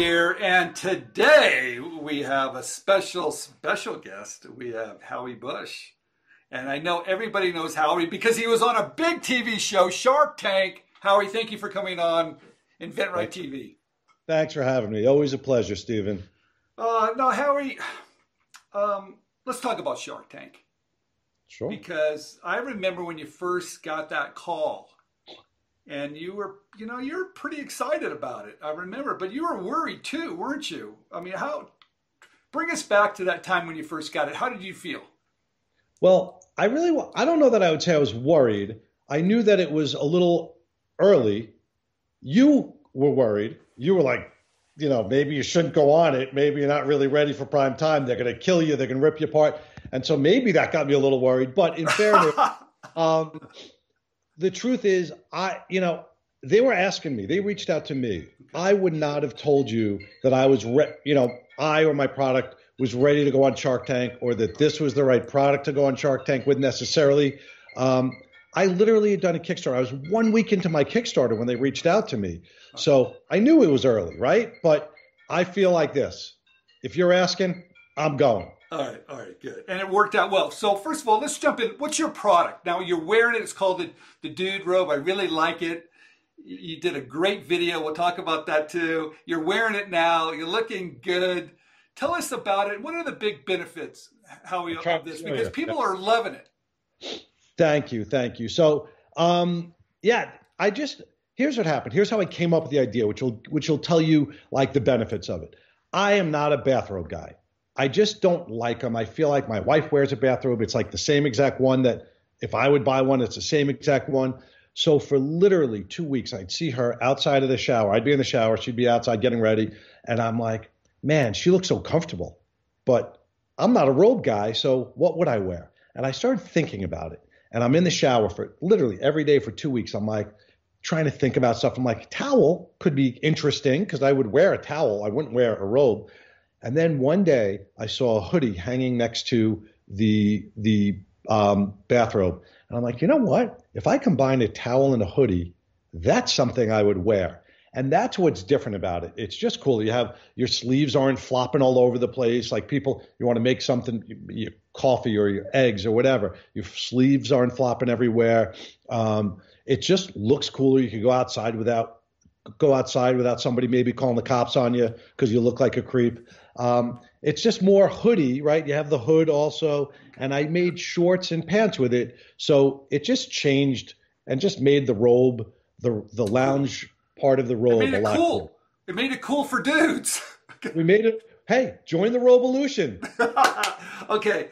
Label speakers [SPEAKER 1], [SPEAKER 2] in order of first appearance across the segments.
[SPEAKER 1] here, and today we have a special, special guest. We have Howie Busch. And I know everybody knows Howie because he was on a big TV show, Shark Tank. Howie, thank you for coming on InventRight TV.
[SPEAKER 2] Thanks for having me. Always a pleasure, Stephen.
[SPEAKER 1] Uh, now, Howie, um, let's talk about Shark Tank.
[SPEAKER 2] Sure.
[SPEAKER 1] Because I remember when you first got that call and you were you know you're pretty excited about it i remember but you were worried too weren't you? I mean how bring us back to that time when you first got it. How did you feel?
[SPEAKER 2] Well i really i don't know that i would say i was worried. I knew that it was a little early. You were worried. You were like you know maybe you shouldn't go on it. Maybe you're not really ready for prime time. They're going to kill you. They're going to rip you apart. And so maybe that got me a little worried but in fairness um, the truth is, I, you know, they were asking me, they reached out to me. I would not have told you that I was, re- you know, I or my product was ready to go on Shark Tank or that this was the right product to go on Shark Tank with necessarily. Um, I literally had done a Kickstarter. I was one week into my Kickstarter when they reached out to me. So I knew it was early, right? But I feel like this if you're asking, I'm going.
[SPEAKER 1] All right, all right, good. And it worked out well. So first of all, let's jump in. What's your product? Now you're wearing it. It's called the, the Dude Robe. I really like it. You did a great video. We'll talk about that too. You're wearing it now. You're looking good. Tell us about it. What are the big benefits, Howie, of this? Because people are loving it.
[SPEAKER 2] Thank you, thank you. So, um, yeah, I just here's what happened. Here's how I came up with the idea, which will which will tell you like the benefits of it. I am not a bathrobe guy. I just don't like them. I feel like my wife wears a bathrobe. It's like the same exact one that if I would buy one, it's the same exact one. So for literally two weeks, I'd see her outside of the shower. I'd be in the shower, she'd be outside getting ready, and I'm like, man, she looks so comfortable. But I'm not a robe guy, so what would I wear? And I started thinking about it. And I'm in the shower for literally every day for two weeks. I'm like trying to think about stuff. I'm like, towel could be interesting because I would wear a towel. I wouldn't wear a robe. And then one day I saw a hoodie hanging next to the the um, bathrobe, and I'm like, you know what? If I combine a towel and a hoodie, that's something I would wear. And that's what's different about it. It's just cool. You have your sleeves aren't flopping all over the place. Like people, you want to make something, your coffee or your eggs or whatever. Your sleeves aren't flopping everywhere. Um, it just looks cooler. You can go outside without go outside without somebody maybe calling the cops on you because you look like a creep. Um, it's just more hoodie, right? You have the hood also, and I made shorts and pants with it, so it just changed and just made the robe, the the lounge part of the robe,
[SPEAKER 1] it made it cool. Cool. It made it cool for dudes.
[SPEAKER 2] we made it. Hey, join the Robeolution.
[SPEAKER 1] okay,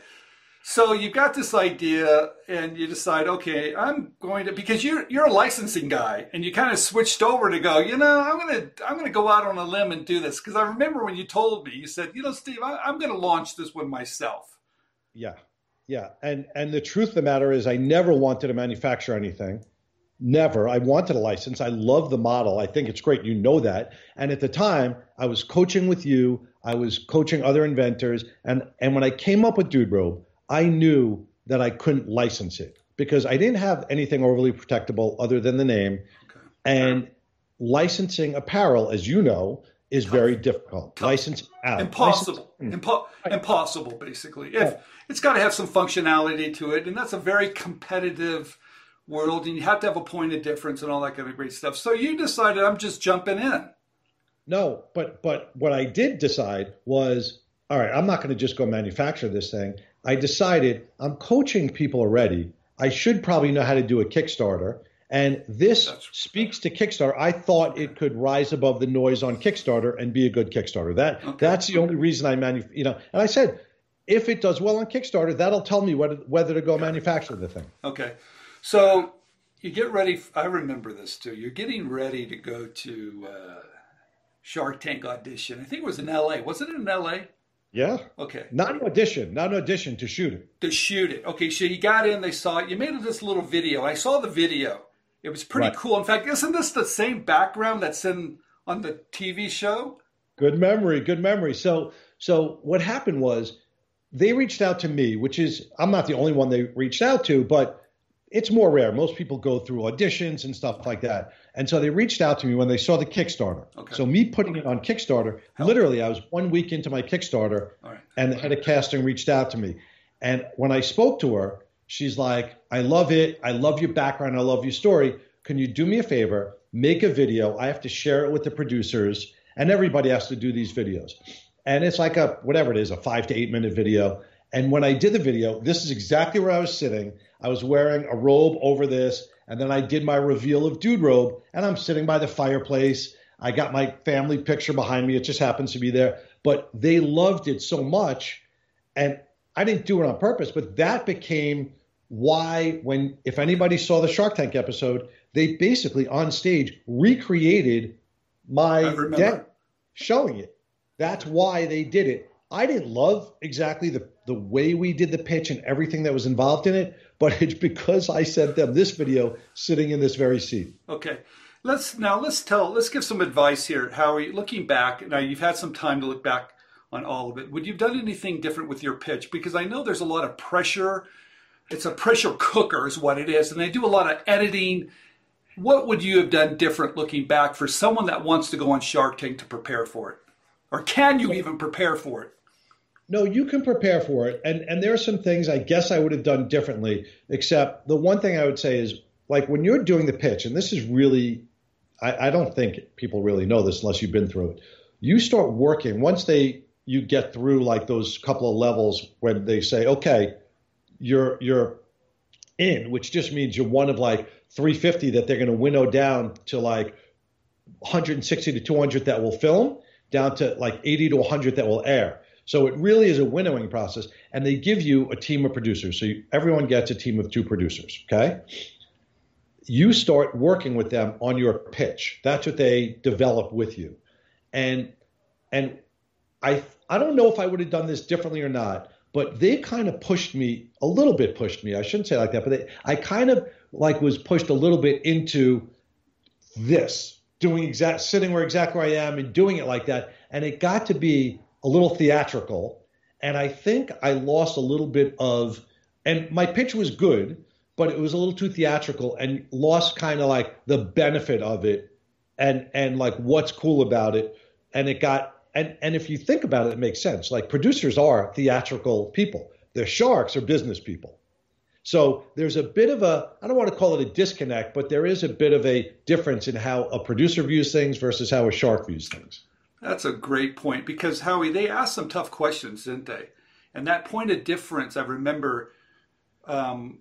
[SPEAKER 1] so you've got this idea and you decide, okay, I'm going to because you're you're a licensing guy and you kind of switched over to go, you know, I'm gonna I'm gonna go out on a limb and do this because I remember when you told me, you said, you know, Steve, I, I'm gonna launch this one myself.
[SPEAKER 2] Yeah, yeah, and and the truth of the matter is, I never wanted to manufacture anything. Never. I wanted a license. I love the model. I think it's great. You know that. And at the time, I was coaching with you. I was coaching other inventors. And and when I came up with Dude Robe, I knew that I couldn't license it because I didn't have anything overly protectable other than the name. Okay. And licensing apparel, as you know, is very difficult. License out.
[SPEAKER 1] Impossible. License, mm. Impo- right. Impossible, basically. If it's got to have some functionality to it, and that's a very competitive world, and you have to have a point of difference and all that kind of great stuff. So you decided I'm just jumping in.
[SPEAKER 2] No, but but what I did decide was, all right, I'm not going to just go manufacture this thing. I decided I'm coaching people already. I should probably know how to do a Kickstarter. And this That's speaks to Kickstarter. I thought it could rise above the noise on Kickstarter and be a good Kickstarter. That okay. that's the only reason I manu- you know. And I said, if it does well on Kickstarter, that'll tell me whether whether to go okay. manufacture the thing.
[SPEAKER 1] Okay, so you get ready. I remember this too. You're getting ready to go to uh, Shark Tank audition. I think it was in L.A. Was it in L.A.?
[SPEAKER 2] Yeah.
[SPEAKER 1] Okay.
[SPEAKER 2] Not an audition, not an audition to shoot it.
[SPEAKER 1] To shoot it. Okay, so you got in, they saw it. You made this little video. I saw the video. It was pretty right. cool. In fact, isn't this the same background that's in on the TV show?
[SPEAKER 2] Good memory, good memory. So so what happened was they reached out to me, which is I'm not the only one they reached out to, but it's more rare. Most people go through auditions and stuff like that. And so they reached out to me when they saw the Kickstarter. Okay. So me putting it on Kickstarter, Help. literally, I was one week into my Kickstarter, right. and the head of casting reached out to me. And when I spoke to her, she's like, "I love it. I love your background. I love your story. Can you do me a favor? Make a video. I have to share it with the producers, and everybody has to do these videos. And it's like a whatever it is, a five to eight minute video. And when I did the video, this is exactly where I was sitting." I was wearing a robe over this, and then I did my reveal of dude robe, and I'm sitting by the fireplace. I got my family picture behind me. It just happens to be there. But they loved it so much, and I didn't do it on purpose, but that became why when if anybody saw the Shark Tank episode, they basically on stage recreated my death showing it. That's why they did it. I didn't love exactly the, the way we did the pitch and everything that was involved in it, but it's because I sent them this video sitting in this very seat.
[SPEAKER 1] Okay. Let's now let's tell let's give some advice here, Howie. Looking back, now you've had some time to look back on all of it. Would you have done anything different with your pitch? Because I know there's a lot of pressure. It's a pressure cooker, is what it is, and they do a lot of editing. What would you have done different looking back for someone that wants to go on Shark Tank to prepare for it? Or can you even prepare for it?
[SPEAKER 2] No, you can prepare for it. And and there are some things I guess I would have done differently, except the one thing I would say is like when you're doing the pitch, and this is really I, I don't think people really know this unless you've been through it. You start working once they you get through like those couple of levels when they say, okay, you're you're in, which just means you're one of like 350 that they're going to winnow down to like 160 to 200 that will film, down to like 80 to 100 that will air. So it really is a winnowing process, and they give you a team of producers. So you, everyone gets a team of two producers. Okay. You start working with them on your pitch. That's what they develop with you, and and I I don't know if I would have done this differently or not, but they kind of pushed me a little bit. Pushed me. I shouldn't say like that, but they, I kind of like was pushed a little bit into this, doing exact, sitting where exactly where I am and doing it like that, and it got to be a little theatrical, and I think I lost a little bit of. And my pitch was good, but it was a little too theatrical and lost kind of like the benefit of it, and and like what's cool about it. And it got and and if you think about it, it makes sense. Like producers are theatrical people. The sharks are business people. So there's a bit of a, I don't want to call it a disconnect, but there is a bit of a difference in how a producer views things versus how a shark views things.
[SPEAKER 1] That's a great point because Howie, they asked some tough questions, didn't they? And that point of difference, I remember, um,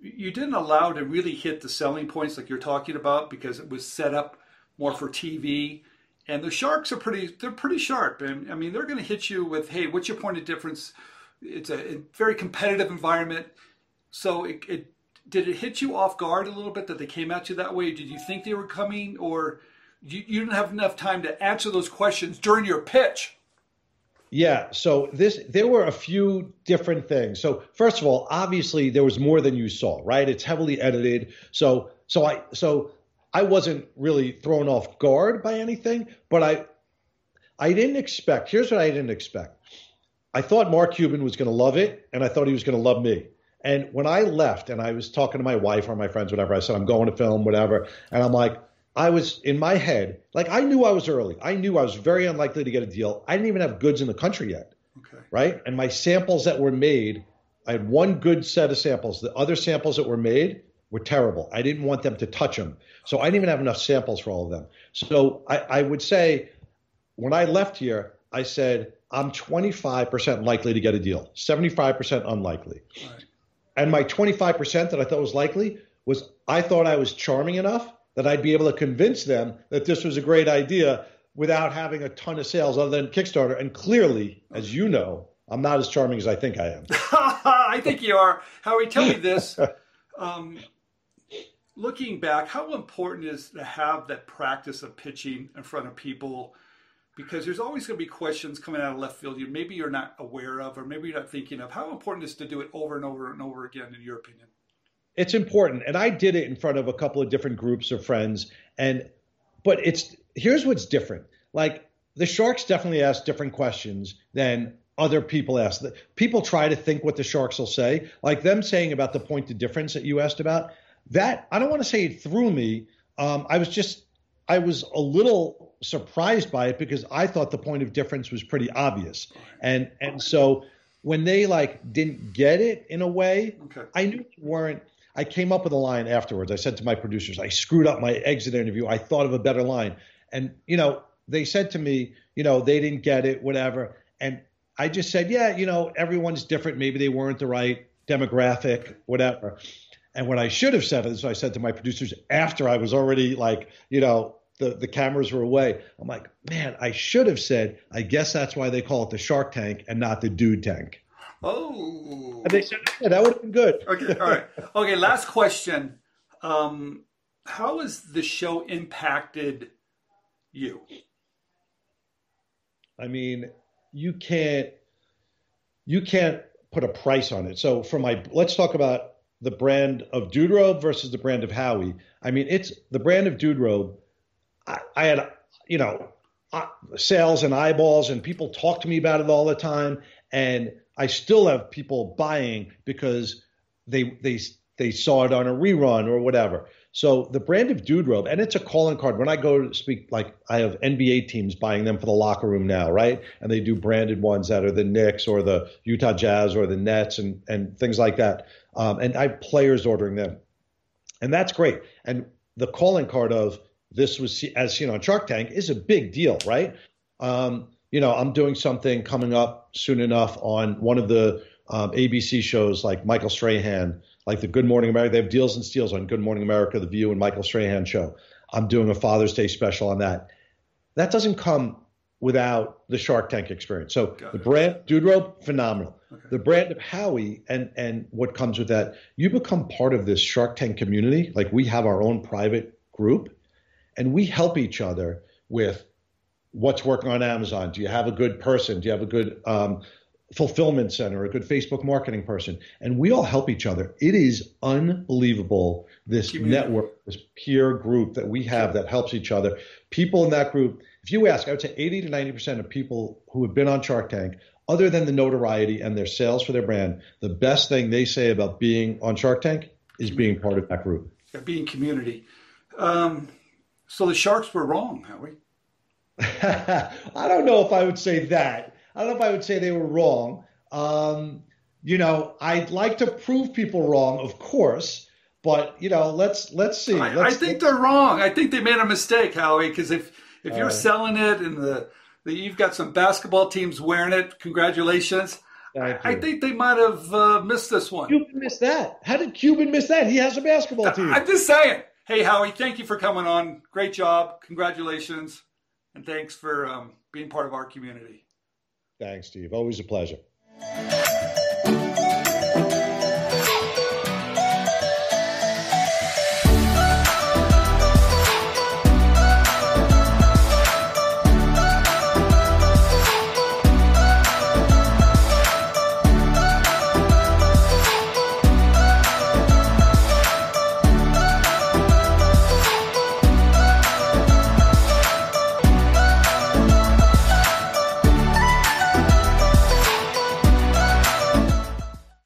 [SPEAKER 1] you didn't allow to really hit the selling points like you're talking about because it was set up more for TV. And the sharks are pretty, they're pretty sharp. And I mean, they're going to hit you with, hey, what's your point of difference? It's a, very competitive environment. So it, it, did it hit you off guard a little bit that they came at you that way? Did you think they were coming or you, you didn't have enough time to answer those questions during your pitch.
[SPEAKER 2] Yeah, so this there were a few different things. So first of all, obviously there was more than you saw, right? It's heavily edited. So so I so I wasn't really thrown off guard by anything, but I I didn't expect. Here's what I didn't expect. I thought Mark Cuban was going to love it, and I thought he was going to love me. And when I left, and I was talking to my wife or my friends, whatever, I said I'm going to film, whatever, and I'm like, I was in my head, like I knew I was early. I knew I was very unlikely to get a deal. I didn't even have goods in the country yet. Okay. Right. And my samples that were made, I had one good set of samples. The other samples that were made were terrible. I didn't want them to touch them. So I didn't even have enough samples for all of them. So I, I would say when I left here, I said, I'm 25% likely to get a deal, 75% unlikely. Right. And my 25% that I thought was likely was I thought I was charming enough that I'd be able to convince them that this was a great idea without having a ton of sales other than Kickstarter. And clearly, as you know, I'm not as charming as I think I am.
[SPEAKER 1] I think you are. Howie, tell me this. Um, looking back, how important is to have that practice of pitching in front of people? Because there's always going to be questions coming out of left field you maybe you're not aware of or maybe you're not thinking of. How important is to do it over and over and over again, in your opinion?
[SPEAKER 2] It's important and i did it in front of a couple of different groups of friends and but it's here's what's different like the sharks definitely ask different questions than other people ask. People try to think what the Sharks will say, like them saying about the point of difference that you asked about. That I don't want to say it threw me. Um, I was just I was a little surprised by it because I thought the point of difference was pretty obvious, and and so when they like didn't get it in a way, okay. I knew weren't. I came up with a line afterwards. I said to my producers, I screwed up my exit interview. I thought of a better line, and you know they said to me, you know, they didn't get it, whatever, and I just said, yeah, you know, everyone's different. Maybe they weren't the right demographic, whatever. And what I should have said is I said to my producers after I was already like, you know, the, the cameras were away. I'm like, man, I should have said, I guess that's why they call it the shark tank and not the dude tank.
[SPEAKER 1] Oh.
[SPEAKER 2] Said, yeah, that would have been good.
[SPEAKER 1] Okay, all right. Okay, last question. Um, how has the show impacted you?
[SPEAKER 2] I mean, you can't you can't put a price on it. So for my let's talk about the brand of Dude Robe versus the brand of Howie. I mean, it's the brand of Dude Robe. I, I had you know sales and eyeballs, and people talk to me about it all the time, and I still have people buying because they they they saw it on a rerun or whatever. So the brand of Dude Robe, and it's a calling card. When I go to speak, like I have NBA teams buying them for the locker room now, right? And they do branded ones that are the Knicks or the Utah Jazz or the Nets and and things like that. Um, and I have players ordering them, and that's great. And the calling card of this was as seen on Shark Tank is a big deal, right? Um, you know, I'm doing something coming up soon enough on one of the um, ABC shows like Michael Strahan like the Good Morning America. They have deals and steals on Good Morning America, The View, and Michael Strahan show. I'm doing a Father's Day special on that. That doesn't come without the Shark Tank experience. So Got the it. brand Dude Robe, phenomenal. Okay. The brand of Howie and and what comes with that, you become part of this Shark Tank community. Like we have our own private group, and we help each other with what's working on Amazon. Do you have a good person? Do you have a good um, fulfillment center, a good Facebook marketing person, and we all help each other. It is unbelievable this network, this peer group that we have that helps each other. People in that group, if you ask, I would say 80 to 90% of people who have been on Shark Tank, other than the notoriety and their sales for their brand, the best thing they say about being on Shark Tank is being part of that group.
[SPEAKER 1] Yeah, being community. Um, so the Sharks were wrong, Howie.
[SPEAKER 2] I don't know if I would say that. I don't know if I would say they were wrong. Um, you know, I'd like to prove people wrong, of course, but you know, let's let's see.
[SPEAKER 1] I,
[SPEAKER 2] let's,
[SPEAKER 1] I think they're wrong. I think they made a mistake, Howie, because if if you're selling it and the, the you've got some basketball teams wearing it, congratulations. I, I think they might have uh, missed this one.
[SPEAKER 2] Cuban missed that. How did Cuban miss that? He has a basketball team.
[SPEAKER 1] I'm just saying. Hey, Howie, thank you for coming on. Great job. Congratulations. And thanks for um, being part of our community.
[SPEAKER 2] Thanks, Steve. Always a pleasure.